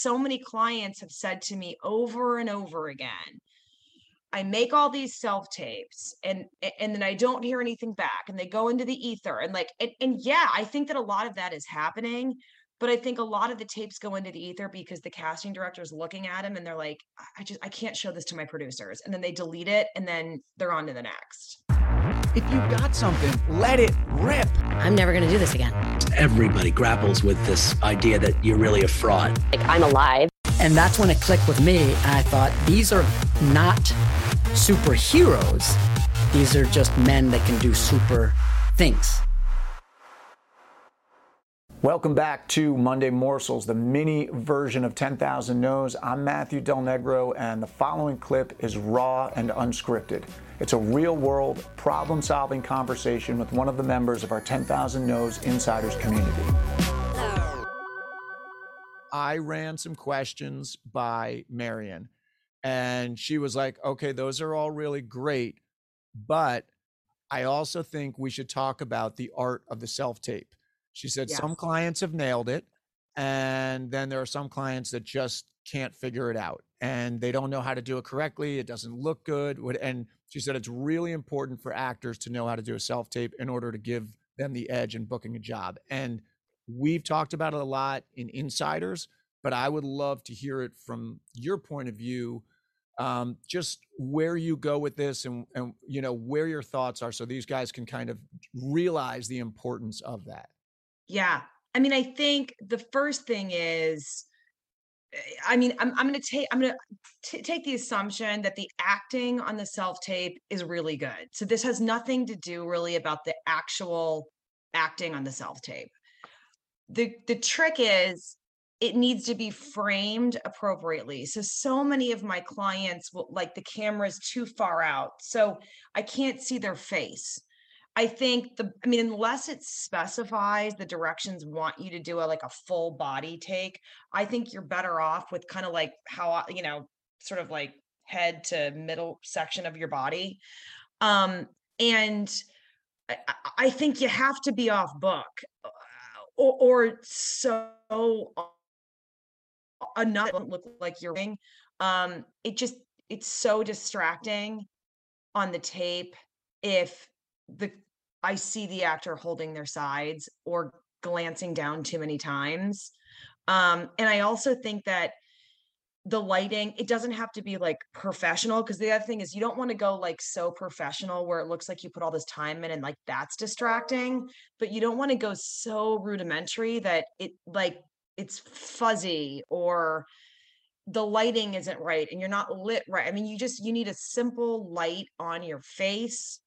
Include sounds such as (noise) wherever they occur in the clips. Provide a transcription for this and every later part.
so many clients have said to me over and over again, I make all these self tapes and and then I don't hear anything back and they go into the ether and like and, and yeah, I think that a lot of that is happening, but I think a lot of the tapes go into the ether because the casting director is looking at them and they're like, I just I can't show this to my producers. And then they delete it and then they're on to the next. If you got something, let it rip. I'm never going to do this again. Everybody grapples with this idea that you're really a fraud. Like, I'm alive. And that's when it clicked with me. And I thought, these are not superheroes. These are just men that can do super things. Welcome back to Monday Morsels, the mini version of 10,000 No's. I'm Matthew Del Negro, and the following clip is raw and unscripted. It's a real world, problem solving conversation with one of the members of our 10,000 No's Insiders community. I ran some questions by Marion, and she was like, okay, those are all really great, but I also think we should talk about the art of the self tape. She said some clients have nailed it, and then there are some clients that just can't figure it out and they don't know how to do it correctly. It doesn't look good. And she said it's really important for actors to know how to do a self tape in order to give them the edge in booking a job. And we've talked about it a lot in Insiders, but I would love to hear it from your point of view. Um, just where you go with this and, and you know where your thoughts are so these guys can kind of realize the importance of that yeah. I mean, I think the first thing is, eh, I mean, I'm, I'm going to take, I'm going to take the assumption that the acting on the self tape is really good. So this has nothing to do really about the actual acting on the self tape. The, the trick is it needs to be framed appropriately. So, so many of my clients will like the camera's too far out. So I can't see their face. I think the I mean, unless it specifies the directions want you to do a like a full body take, I think you're better off with kind of like how you know, sort of like head to middle section of your body. Um, and I, I think you have to be off book uh, or, or so enough don't look like you're um it just it's so distracting on the tape if the I see the actor holding their sides or glancing down too many times. Um, and I also think that the lighting, it doesn't have to be like professional because the other thing is you don't want to go like so professional where it looks like you put all this time in and like that's distracting, but you don't want to go so rudimentary that it like it's fuzzy or the lighting isn't right and you're not lit right. I mean, you just you need a simple light on your face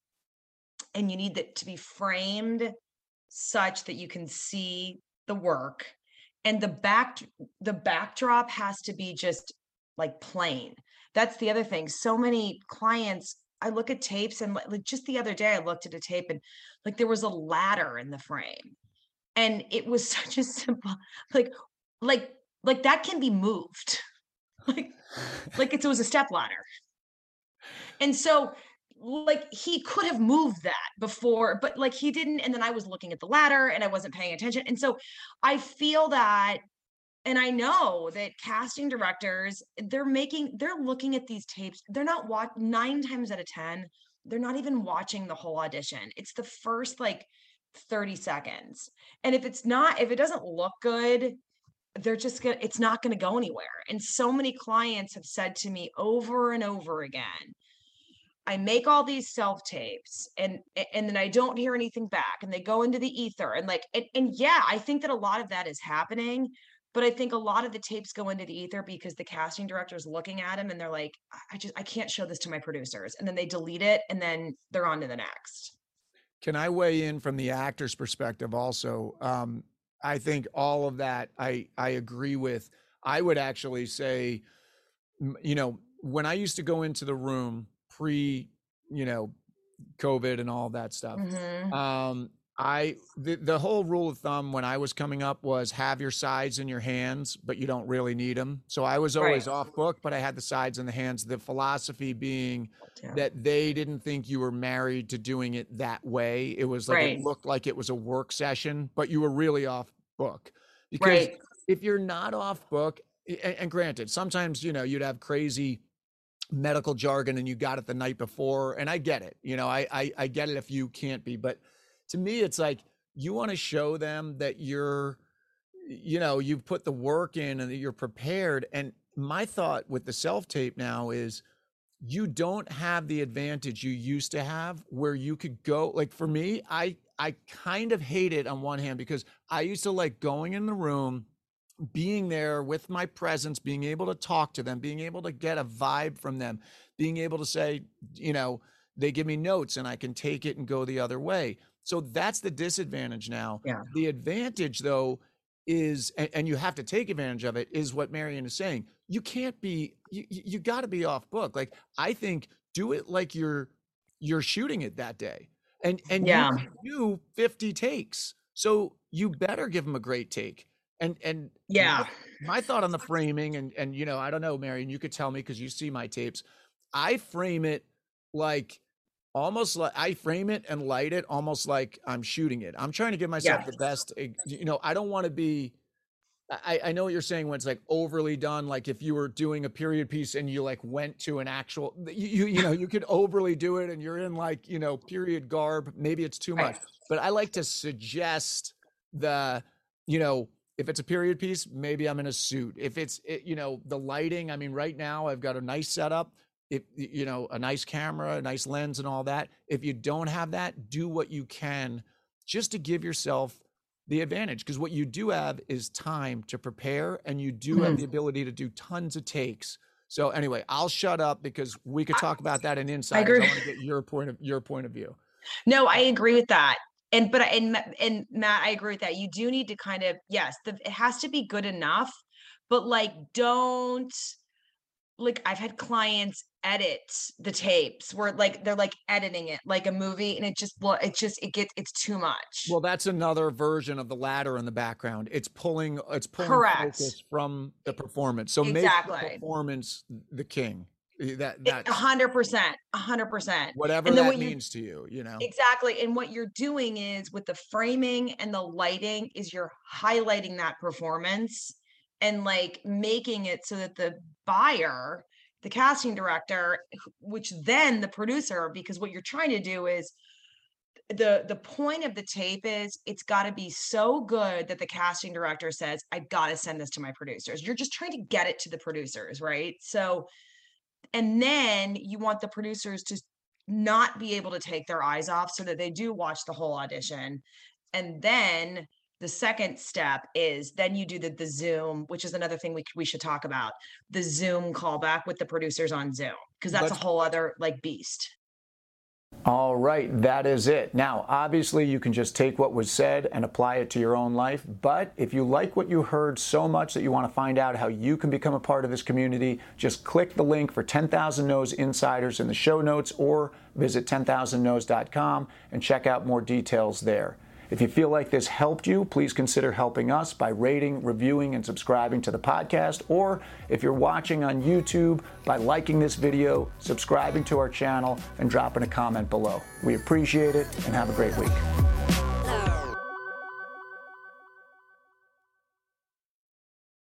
and you need it to be framed such that you can see the work and the back the backdrop has to be just like plain. That's the other thing so many clients i look at tapes and like just the other day i looked at a tape and like there was a ladder in the frame and it was (laughs) such a simple like like like that can be moved. (laughs) Like like it was a step ladder and so like he could have moved that before but like he didn't and then i was looking at the ladder and i wasn't paying attention and so i feel that and i know that casting directors they're making they're looking at these tapes they're not watch nine times out of ten they're not even watching the whole audition. It's the first like 30 seconds and if it's not if it doesn't look good they're just gonna it's not gonna go anywhere and so many clients have said to me over and over again I make all these self tapes and and then I don't hear anything back and they go into the ether and like and, and yeah, I think that a lot of that is happening, but I think a lot of the tapes go into the ether because the casting director is looking at them and they're like, I just I can't show this to my producers. And then they delete it and then they're on to the next. Can I weigh in from the actor's perspective also? Um, I think all of that I I agree with. I would actually say, you know, when I used to go into the room pre, you know, COVID and all that stuff. Mm-hmm. Um, I the, the whole rule of thumb when I was coming up was have your sides in your hands, but you don't really need them. So I was always right. off book, but I had the sides in the hands. The philosophy being yeah. that they didn't think you were married to doing it that way. It was like right. it looked like it was a work session, but you were really off book. Because right. if you're not off book and, and granted, sometimes you know you'd have crazy medical jargon and you got it the night before, and I get it. You know, I I, I get it if you can't be, but to me, it's like you want to show them that you're, you know, you've put the work in and that you're prepared. And my thought with the self tape now is you don't have the advantage you used to have where you could go like for me i i kind of hate it on one hand because i used to like going in the room being there with my presence being able to talk to them being able to get a vibe from them being able to say you know they give me notes and i can take it and go the other way. So that's the disadvantage now. Yeah. the advantage though is and, and you have to take advantage of it is what marion is saying. You can't be you, you got to be off book. Like i think do it like you're you're shooting it that day and and Yeah. you do 50 takes. So you better give them a great take and and Yeah. my thought on the framing and and you know i don't know marion you could tell me because you see my tapes i frame it like almost like i frame it and light it almost like i'm shooting it i'm trying to give myself Yeah. the best you know i don't want to be I, I know what you're saying when it's like overly done like if you were doing a period piece and you like went to an actual you you, know you could overly do it and you're in like you know period garb maybe it's too Right. much but i like to suggest the you know if it's a period piece maybe i'm in a suit. If it's it, you know the lighting i mean right now i've got a nice setup. If you know a nice camera a nice lens and all that. If you don't have that do what you can just to give yourself the advantage because what you do have is time to prepare and you do have hmm. the ability to do tons of takes. So anyway i'll shut up because we could talk about that in insiders i, agree. want to get your point of your point of view. No, I agree with that. And but and and Matt, I agree with that. You do need to kind of yes, the, it has to be good enough, but like don't like I've had clients edit the tapes where like they're like editing it like a movie and it just well it just it gets it's too much. well that's another version of the ladder in the background it's pulling it's pulling Correct. focus from the performance so make Exactly. the performance the king Eh, that A hundred percent, a hundred percent. whatever that what you- means to you you know Exactly. And what you're doing is with the framing and the lighting is you're highlighting that performance and like making it so that the buyer, the casting director, which then the producer, because what you're trying to do is the the point of the tape is it's got to be so good that the casting director says I've got to send this to my producers you're just trying to get it to the producers right so and then you want the producers to not be able to take their eyes off so that they do watch the whole audition. And then the second step is then you do the, the zoom which is another thing we, we should talk about the zoom callback with the producers on zoom because that's a whole other like beast All right, that is it. Now, obviously, you can just take what was said and apply it to your own life. But if you like what you heard so much that you want to find out how you can become a part of this community, just click the link for 10,000 NOs Insiders in the show notes or visit 10,000knows.com and check out more details there. If you feel like this helped you, please consider helping us by rating, reviewing, and subscribing to the podcast. Or if you're watching on YouTube, by liking this video, subscribing to our channel, and dropping a comment below. We appreciate it and have a great week.